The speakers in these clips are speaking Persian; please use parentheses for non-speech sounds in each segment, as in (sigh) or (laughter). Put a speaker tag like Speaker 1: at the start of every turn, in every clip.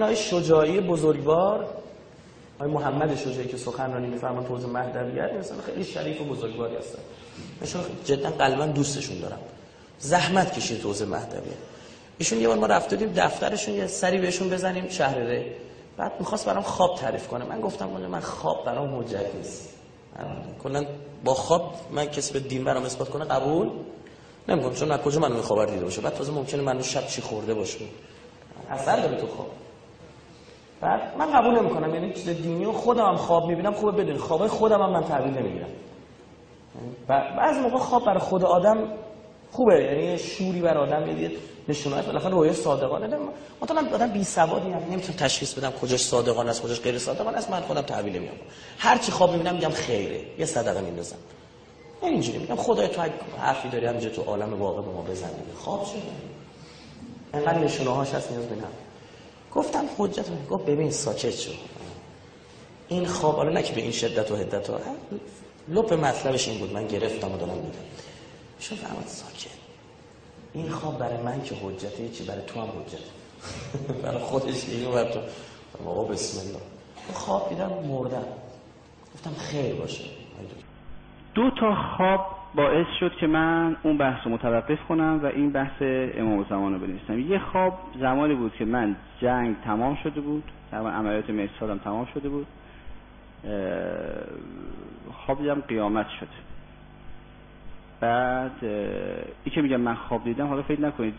Speaker 1: این آقای شجاعی بزرگوار آقای محمد شجاعی که سخنرانی میفرمان تو مهدویت مثلا خیلی شریف و بزرگواری هستن. ایشون جدا قلبا دوستشون دارم. زحمت کشید تو مهدویت. ایشون یه بار ما رفته بودیم دفترشون یه سری بهشون بزنیم شهر ره بعد می‌خواست برام خواب تعریف کنه. من گفتم من خواب برام حجت نیست. کلا با خواب من کسی به دین برام اثبات کنه قبول نمی‌کنم. چون از کجا منو خبر دیده باشه؟ بعد تازه ممکنه منو شب چی خورده باشه. اثر داره تو خواب. بعد من قبول نمی‌کنم یعنی چیز دینی و خودم هم خواب می‌بینم خوبه بدون خوابای خودم هم من تعبیر نمی‌گیرم. بعضی موقع خواب برای خود آدم خوبه یعنی شوری بر آدم می‌دید نشونات بالاخره روی صادقانه. دارم مثلا آدم بی سوادی هم نمی‌تونم تشخیص بدم کجاش صادقانه است کجاش غیر صادقانه است. من خودم تحویل میام هر چی خواب می‌بینم میگم خیره. یه صدقه میندازم. اینجوری میگم. خدای تو حرفی داری همینجا تو عالم واقع به ما بزن. خواب شده انقدر نشونه هاش هست نیاز بینم گفتم حجت گفت ببین ساکت شو. این خواب حالا نه که به این شدت و حدت ها لپ مطلبش این بود. من گرفتم و دارم میگم. شو فهمت ساکت. این خواب برای من که حجته چی؟ برای تو هم حجت. (laughs) برای خودش اینو برای تو. آقا بسم الله. خواب دیدم مردم. گفتم خیر باشه.
Speaker 2: دو تا خواب باعث شد که من اون بحث رو متوقف کنم و این بحث امام زمان رو بنویسم. یه خواب زمانی بود که من جنگ تمام شده بود. تقریبا عملیات مرسالم تمام شده بود. خواب دیدم قیامت شد. بعد ای که میگم من خواب دیدم حالا فکر نکنید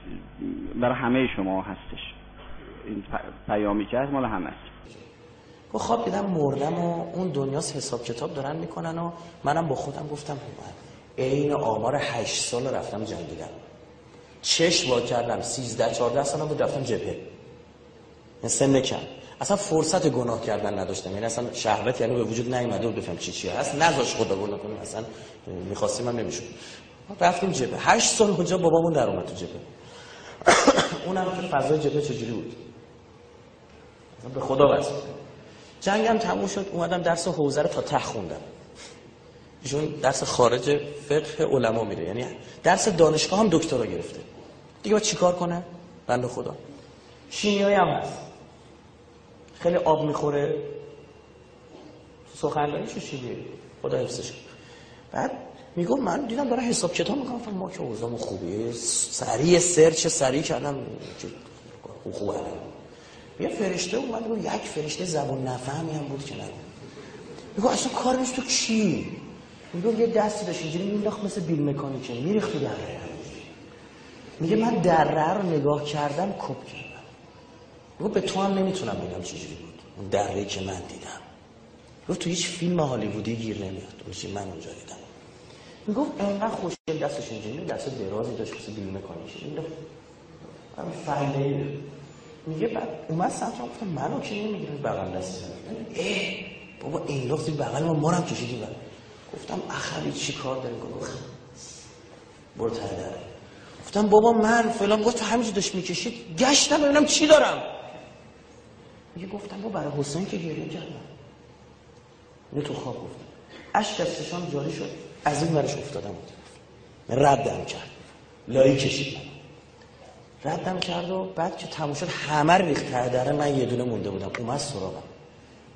Speaker 2: برای همه شما هستش. این پیامی که هست مال همه است.
Speaker 1: با خواب دیدم مردم و اون دنیاس حساب کتاب دارن می‌کنن و منم با خودم گفتم عین آمار هشت سال رفتم جنگیدم چش وا کردم 13 14 سالم بود رفتم جبهه. سن کم. اصلا فرصت گناه کردن نداشتم. یعنی اصلا شهوت یعنی به وجود نیومده و بفهم چی چی هست نذاش خدا گناه کنه اصلا می‌خواستیم من نمی‌شد رفتیم جبهه. هشت سال اونجا بابامون در اومد تو جبهه. (coughs) اونم که فضای جبهه چجوری بود؟ به خدا واسه جنگم تموم شد اومدم درس حوزه رو تا ته خوندم. ایشون درس خارج فقه علما میره. یعنی درس دانشگاه هم دکترا گرفته. دیگه باید چیکار کنه؟ بنده خدا. شیمیایی هم هست. خیلی آب می‌خوره. سخنرانی چه شیمیایی؟ خدا حفظش بعد میگم من دیدم داره حساب کتاب می‌کنم. ما که اوضاعمون خوبیه. سریع سرچ سریع کردم. خوبه یه فرشته اومد یک فرشته زبون نفهمی هم بود که نگو میگو اصلا کارش تو چی؟ میگو یه دستی داشت اینجوری مینداخت مثل بیل مکانیکه. میریخت تو دره میگه من دره رو نگاه کردم کپ کردم. میگو به تو هم نمی‌تونم بگم چجوری بود. اون دره که من دیدم. میگو تو هیچ فیلم هالیوودی گیر نمیاد. باشی من اونجا دیدم. می‌گفت انقدر خوشگل دستش اینجوری دست درازی داشت مثل بیل مکانیکه. همین فهمیده میگه بعد اومد سمت گفتم منو که نمی‌گیره؟ بغل دست اه بابا این لختی بغل ما مارم کشیدی بله گفتم اخری چی کار داری؟ گفت برو داره گفتم بابا من فلان گفت همینجا داشت می‌کشید؟ گشتم ببینم چی دارم. میگه گفتم بابا برای حسین که گریه کردم. نه تو خواب گفتم اشک از جاری شد. از این ورش افتادم. بود ردم کرد. لایی کشیدم. ردم کرد و بعد که تموم شد همه ریخت دره من یه دونه مونده بودم. اومد سراغم.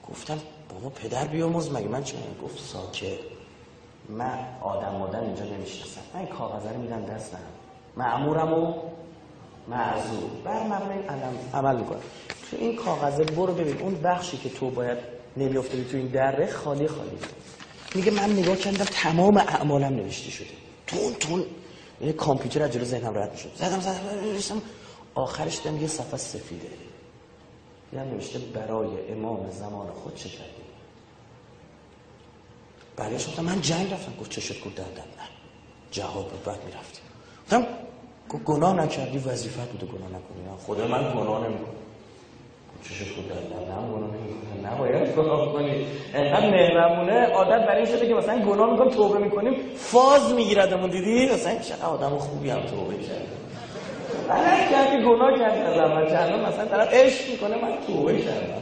Speaker 1: گفتم بابا پدر بیاموز مگه من چه؟ گفت ساکت. من آدم مادم اینجا نمی‌شناسم. من این کاغذه رو میدم دستم معمورم و معذور. بر مبنای عمل, می‌کنم. تو این کاغذه برو ببین. اون بخشی که تو باید نمیافتادی تو این دره خالی خالی. میگه من نگاه کردم تمام اعمالم نوشته شده. تون تون یه کامپیوتر از جلو ذهنم رد می‌شد. زدم زدم آخرش دیدم یه صفحه سفیده. دیدم نوشته برای امام زمان خود چه کردی؟ برگشت گفتم من جنگ رفتم. گفت چه شد؟ گفت دردم نه. جواب بود بعد می‌رفتیم. گفتم گناه نکردی وظیفت بوده گناه نکنی. خدا من گناه نمی‌کنم. چشش بود نه گناه نمی‌کنه نباید گناه کنی. انقدر مهربونه عادت برای این شده که مثلا گناه می‌کنم توبه می‌کنیم فاز میگیردمون دیدی؟ مثلا چقدر آدم خوبی هم توبه کرد که گناه کرد از اول. مثلا طرف عشق می‌کنه من توبه کردم.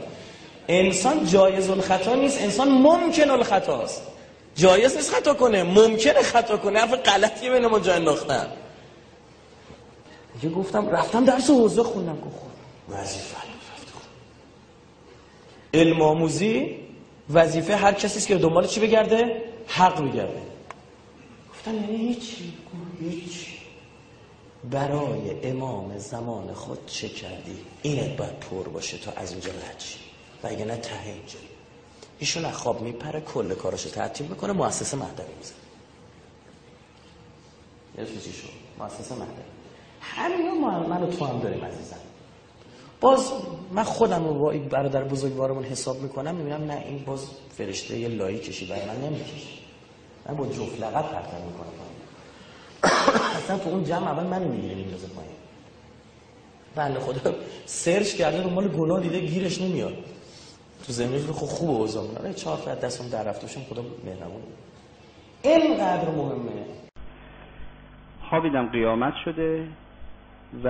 Speaker 1: انسان جایز الخطا نیست. انسان ممکن الخطاست. جایز نیست خطا کنه. ممکنه خطا کنه. حرف غلطی بین ما جا انداختن. یه گفتم رفتم درس حوزه خوندم. گفت وظیفه. علم آموزی وظیفه هر کسی است که دنبال چی بگرده؟ حق بگرده گفتم یعنی هیچ. هیچ. برای امام زمان خود چه کردی؟ اینت باید پر باشه تا از اینجا رد شی. و اگه نه ته اینجا. ایشون خواب میپره کل کاراشو تعطیل می‌کنه مؤسسه مهدوی می‌زنه. یادتون چی مؤسسه مهدوی. همین من و تو هم داریم عزیزم. باز من خودم رو با این برادر بزرگوارمون حساب می‌کنم می‌بینم نه این باز فرشته یه لایی کشی برای من نمی‌کشی من با جفت لغت پرتر می‌کنم. اصلا تو اون جمع اول من می‌گیره میندازه پایین. بله خدا سرچ کرده رو مال گناه دیده گیرش نمیاد. تو زمینش رو خوب خوب اوضاع آره چهار تا دستم در رفته باشم خدا مهربون. اینقدر مهمه.
Speaker 2: خوابیدم قیامت شده و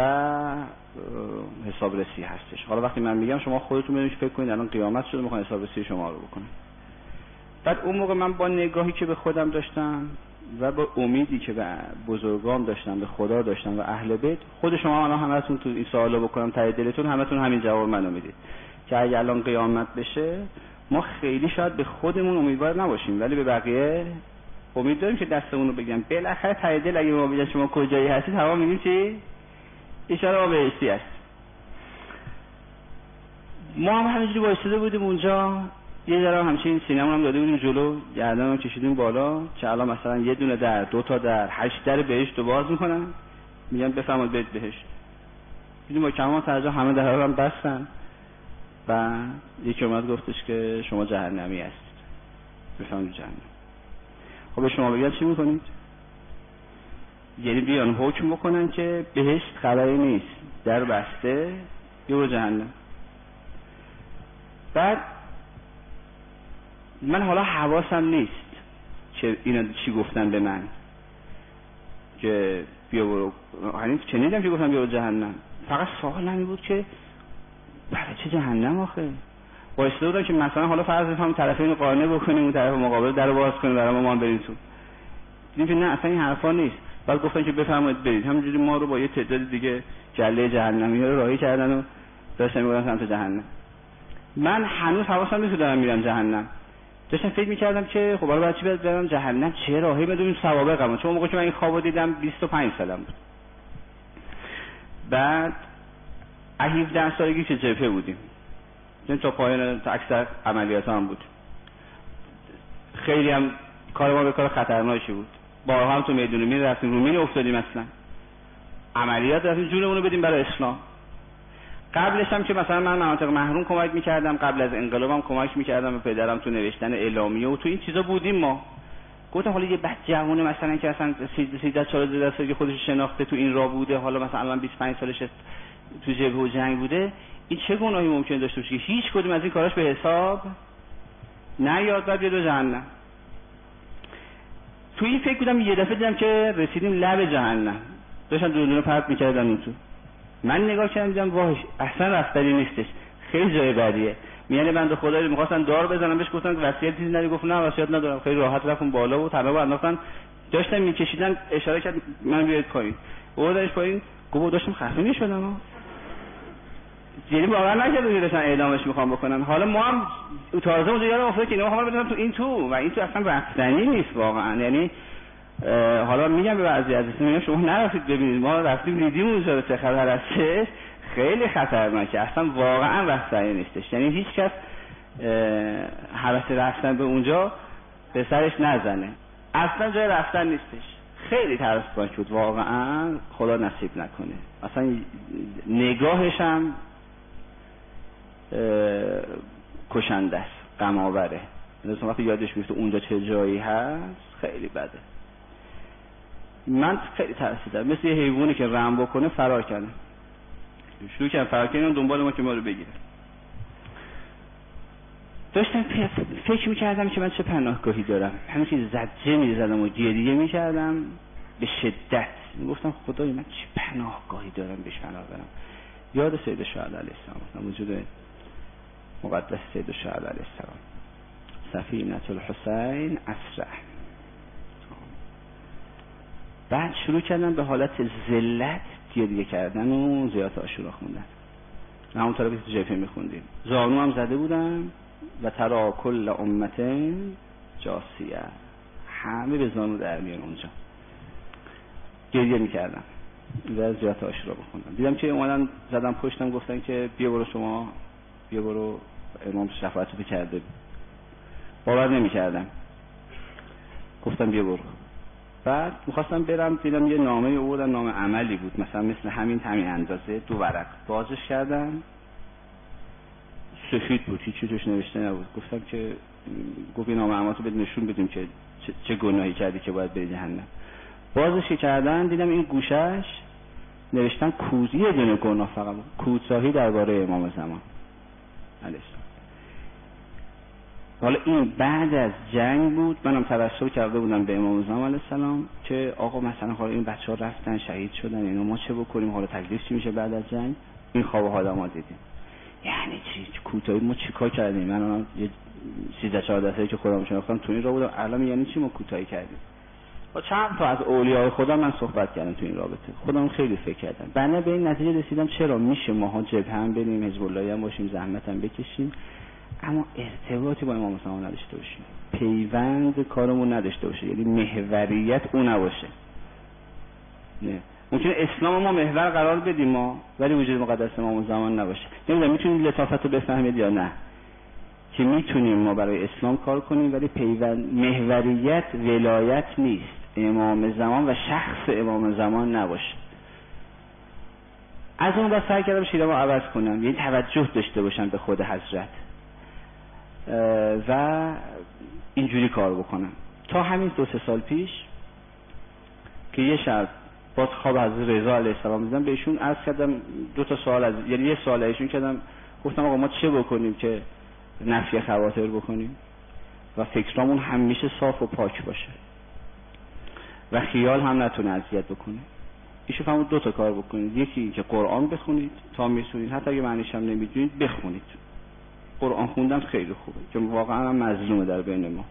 Speaker 2: حساب رسی هستش. حالا وقتی من میگم شما خودتون ببینید فکر کنید الان قیامت شده می‌خوان حساب رسی شما رو بکنم بعد اون موقع من با نگاهی که به خودم داشتم و با امیدی که به بزرگان داشتم به خدا داشتم و اهل بیت خود شما الان همتون تو این سوالا بکنم تای دلتون همتون همین جواب منو می‌دید. که اگه الان قیامت بشه ما خیلی شاید به خودمون امیدوار نباشیم. ولی به بقیه امید داریم که دستمون رو بگم بالاخره تای دل اگه ما بگیم شما کجایی هستید هوا میگیم چی؟ اشاره ما بهشتی هست ما هم همینجوری وایساده بودیم اونجا. یه ذره همچین سینما هم داده بودیم جلو. گردن هم کشیدیم بالا. که الان مثلا یه دونه در دو تا در هشت در بهشت رو باز می‌کنن. میگن بفرمایید برید بهشت. دیدیم با کمان ترجا همه در هم بستن. و یکی اومد گفتش که شما جهنمی هستید. بفرمایید جهنم. خب به شما بگن چی می‌کنید؟ یعنی بیان حکم بکنن که بهشت خبری نیست. در بسته یه جهنم. بعد من حالا حواسم نیست که اینا چی گفتن به من. که بیا برو. یعنی چنیدم که گفتم بیا جهنم. فقط سوال نمی بود که برای چه جهنم آخه؟ وایسته بودم که مثلا حالا فرض هم طرفین قانع بکنیم اون طرف مقابل در باز کنیم برای ما بریم تو. دیدیم نه اصلا این حرفا نیست. بعد گفتن که بفرمایید برید. همینجوری ما رو با یه تعداد دیگه جله جهنمی رو راهی کردن و داشتن می‌گفتن سمت جهنم. من هنوز حواسم نیست دارم میرم جهنم. داشتم فکر می‌کردم که خب حالا باید چی برم جهنم؟ چه راهی؟ بدونیم سوابقم. چون موقع که من این خوابو دیدم 25 سالم بود. بعد 17 سالگی که جبهه بودیم. تا پایان تا اکثر عملیات هم بود. خیلی هم کار ما به کار خطرناکی بود. بارها هم تو میدون مین رفتیم رو مین افتادیم اصلا. عملیات رفتیم جونمون رو بدیم برای اسلام قبلش هم که مثلا من مناطق محروم کمک می‌کردم قبل از انقلابم کمک می‌کردم به پدرم تو نوشتن اعلامیه و تو این چیزا بودیم ما. گفتم حالا یه بچه جوونه مثلا که اصلا 13 14 سالگی خودش شناخته تو این راه بوده حالا مثلا الان 25 سالش تو جبهه و جنگ بوده این چه گناهی ممکن داشته باشه؟ که هیچ کدوم از این کاراش به حساب نیاد بعد بیاد جهنم. تو این فکر بودم یه دفعه دیدم که رسیدیم لب جهنم. داشتن دونه پرت می‌کردن این تو. من نگاه کردم دیدم واهش اصلا رفتنی نیستش. خیلی جای بدیه. میانه بنده خدایی می‌خواستن دار بزنم بهش گفتن وصیت چیزی نداری گفت نه وصیت ندارم. خیلی راحت رفتم بالا و تنها انداختن. داشتن میکشیدن اشاره کرد من بیاید پایین. بردنش پایین. گفت داشتم خفه می‌شدم. یعنی واقعا نکرده که داشتن اعدامش می‌خوام بکنن. حالا ما هم تازه اونجا یادم افتاد که اینا بدونم تو این تو و این تو اصلا رفتنی نیست واقعا. یعنی حالا میگم به بعضی از میگم شما نرفتید ببینید. ما رفتیم دیدیم اونجا چه خبر هستش. خیلی خطرناکه. اصلا واقعا رفتنی نیستش. یعنی هیچ کس حوث رفتن به اونجا به سرش نزنه. اصلا جای رفتن نیستش. خیلی ترسناک بود. واقعا خدا نصیب نکنه. اصلا نگاهش هم کشنده است غم آوره وقتی یادش میفته اونجا چه جایی هست خیلی بده. من خیلی ترسیدم. مثل یه حیوانی که رم بکنه فرار کردم. شروع کردم فرار کردن دنبال ما که ما رو بگیره داشتم فکر می‌کردم که من چه پناهگاهی دارم. همین که زجه می‌زدم و گریه می‌کردم. به شدت. گفتم خدای من چه پناهگاهی دارم بهش پناه برم یاد سید شهد علیه السلام. وجود مقدس سید شهد علیه السلام. سفینت الحسین اسرع. بعد شروع کردن به حالت ذلت گریه کردن و زیاد آشورا خوندن. همون طرفی که تو جبهه میخوندیم. زانو هم زده بودم و ترا کل امت جاسیه. همه به زانو در میان اونجا. گریه می‌کردم و زیارت آشورا بخوندم. دیدم که اومدن زدم پشتم گفتن که بیا برو شما بیا برو. امام شفاعت رو کرده باور نمی‌کردم. گفتم بیا برو. بعد می‌خواستم برم دیدم یه نامه اوردن نامه عملی بود. مثلا مثل همین همین اندازه دو ورق. بازش کردم. سفید بود هیچی توش نوشته نبود. گفتم که گفت این نامه عملاتو بده نشون بدیم که چه گناهی کردی که باید بری جهنم. بازش کردن دیدم این گوشش نوشتن کوزی یه دونه گناه فقط کوتاهی درباره امام زمان. علیه حالا این بعد از جنگ بود. منم توسل کرده بودم به امام زمان علیه السلام که آقا مثلا حالا این بچه ها رفتن شهید شدن اینو ما چه بکنیم؟ حالا تکلیف چی میشه بعد از جنگ؟ این خواب حالا ما دیدیم. یعنی چی؟ کوتاهی؟ ما چیکار کردیم؟ من یه 13 14 ساله که خودم شناختم تو این را بودم. الان یعنی چی ما کوتاهی کردیم؟ با چند تا از اولیای خدا من صحبت کردم تو این رابطه. خودم خیلی فکر کردم. بنا به این نتیجه رسیدم چرا؟ میشه ماها جبهه هم بریم حزب هم باشیم زحمت هم بکشیم. اما ارتباطی با امام زمان نداشته باشیم پیوند کارمون نداشته باشه. یعنی محوریت او نباشه. نه. ممکنه اسلام ما محور قرار بدیم ما ولی وجود مقدس امام زمان نباشه. نمی‌دونم می‌تونید لطافت رو بفهمید یا نه؟ که می‌تونیم ما برای اسلام کار کنیم ولی پیوند محوریت ولایت نیست. امام زمان و شخص امام زمان نباشه. از اون بعد سعی کردم شیرم عوض کنم. یعنی توجه داشته باشم به خود حضرت. و اینجوری کار بکنم. تا همین دو سه سال پیش که یه شب باز خواب از رضا علیه السلام دیدم بهشون عرض کردم دو تا سوال از یعنی یه سوال ایشون کردم. گفتم آقا ما چه بکنیم که نفی خواطر بکنیم؟ و فکرامون همیشه صاف و پاک باشه. و خیال هم نتونه اذیت بکنه. ایشو فهمون دو تا کار بکنید. یکی که قرآن بخونید. تا می‌تونید. حتی اگه معنیش هم نمی‌دونید بخونید. قرآن خوندن خیلی خوبه. که واقعا هم مظلومه در بین ما.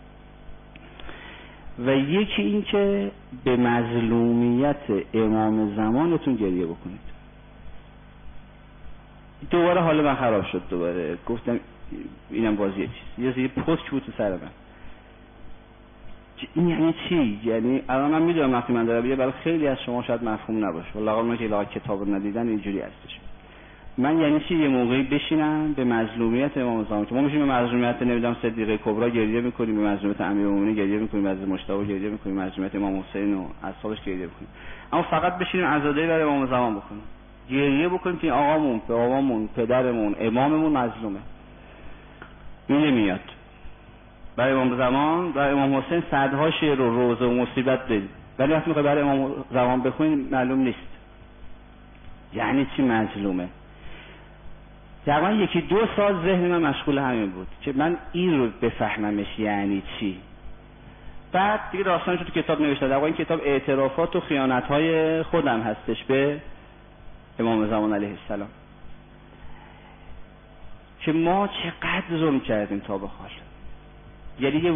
Speaker 2: و یکی این که به مظلومیت امام زمانتون گریه بکنید. دوباره حال من خراب شد دوباره. گفتم اینم بازی یه چیز. یه پست بود تو سر من. این یعنی چی؟ یعنی الان من می‌دونم وقتی من دارم برای خیلی از شما شاید مفهوم نباشه. والله ما که کتاب ندیدن اینجوری هستش. من یعنی چی یه موقعی بشینم به مظلومیت امام زمان که ما میشیم به مظلومیت نمی‌دونم صدیقه کبرا گریه می‌کنیم به مظلومیت امیرالمومنین گریه می‌کنیم از مشتاق گریه می‌کنیم مظلومیت امام حسین و اصحابش گریه می‌کنیم اما فقط بشینیم عزاداری برای امام زمان بکنیم. گریه بکنیم که آقامون بابامون پدرمون اماممون مظلومه. این نمیاد. برای امام زمان برای امام حسین صدها شعر و روزه و مصیبت داریم. ولی وقتی برای امام زمان بخونیم معلوم نیست. یعنی چی مظلومه؟ تقریبا یکی دو سال ذهن من مشغول همین بود که من این رو بفهممش یعنی چی. بعد دیگه داستانش تو کتاب نوشته. در این کتاب اعترافات و خیانت های خودم هستش به امام زمان علیه السلام. که ما چقدر ظلم کردیم تا به حال یعنی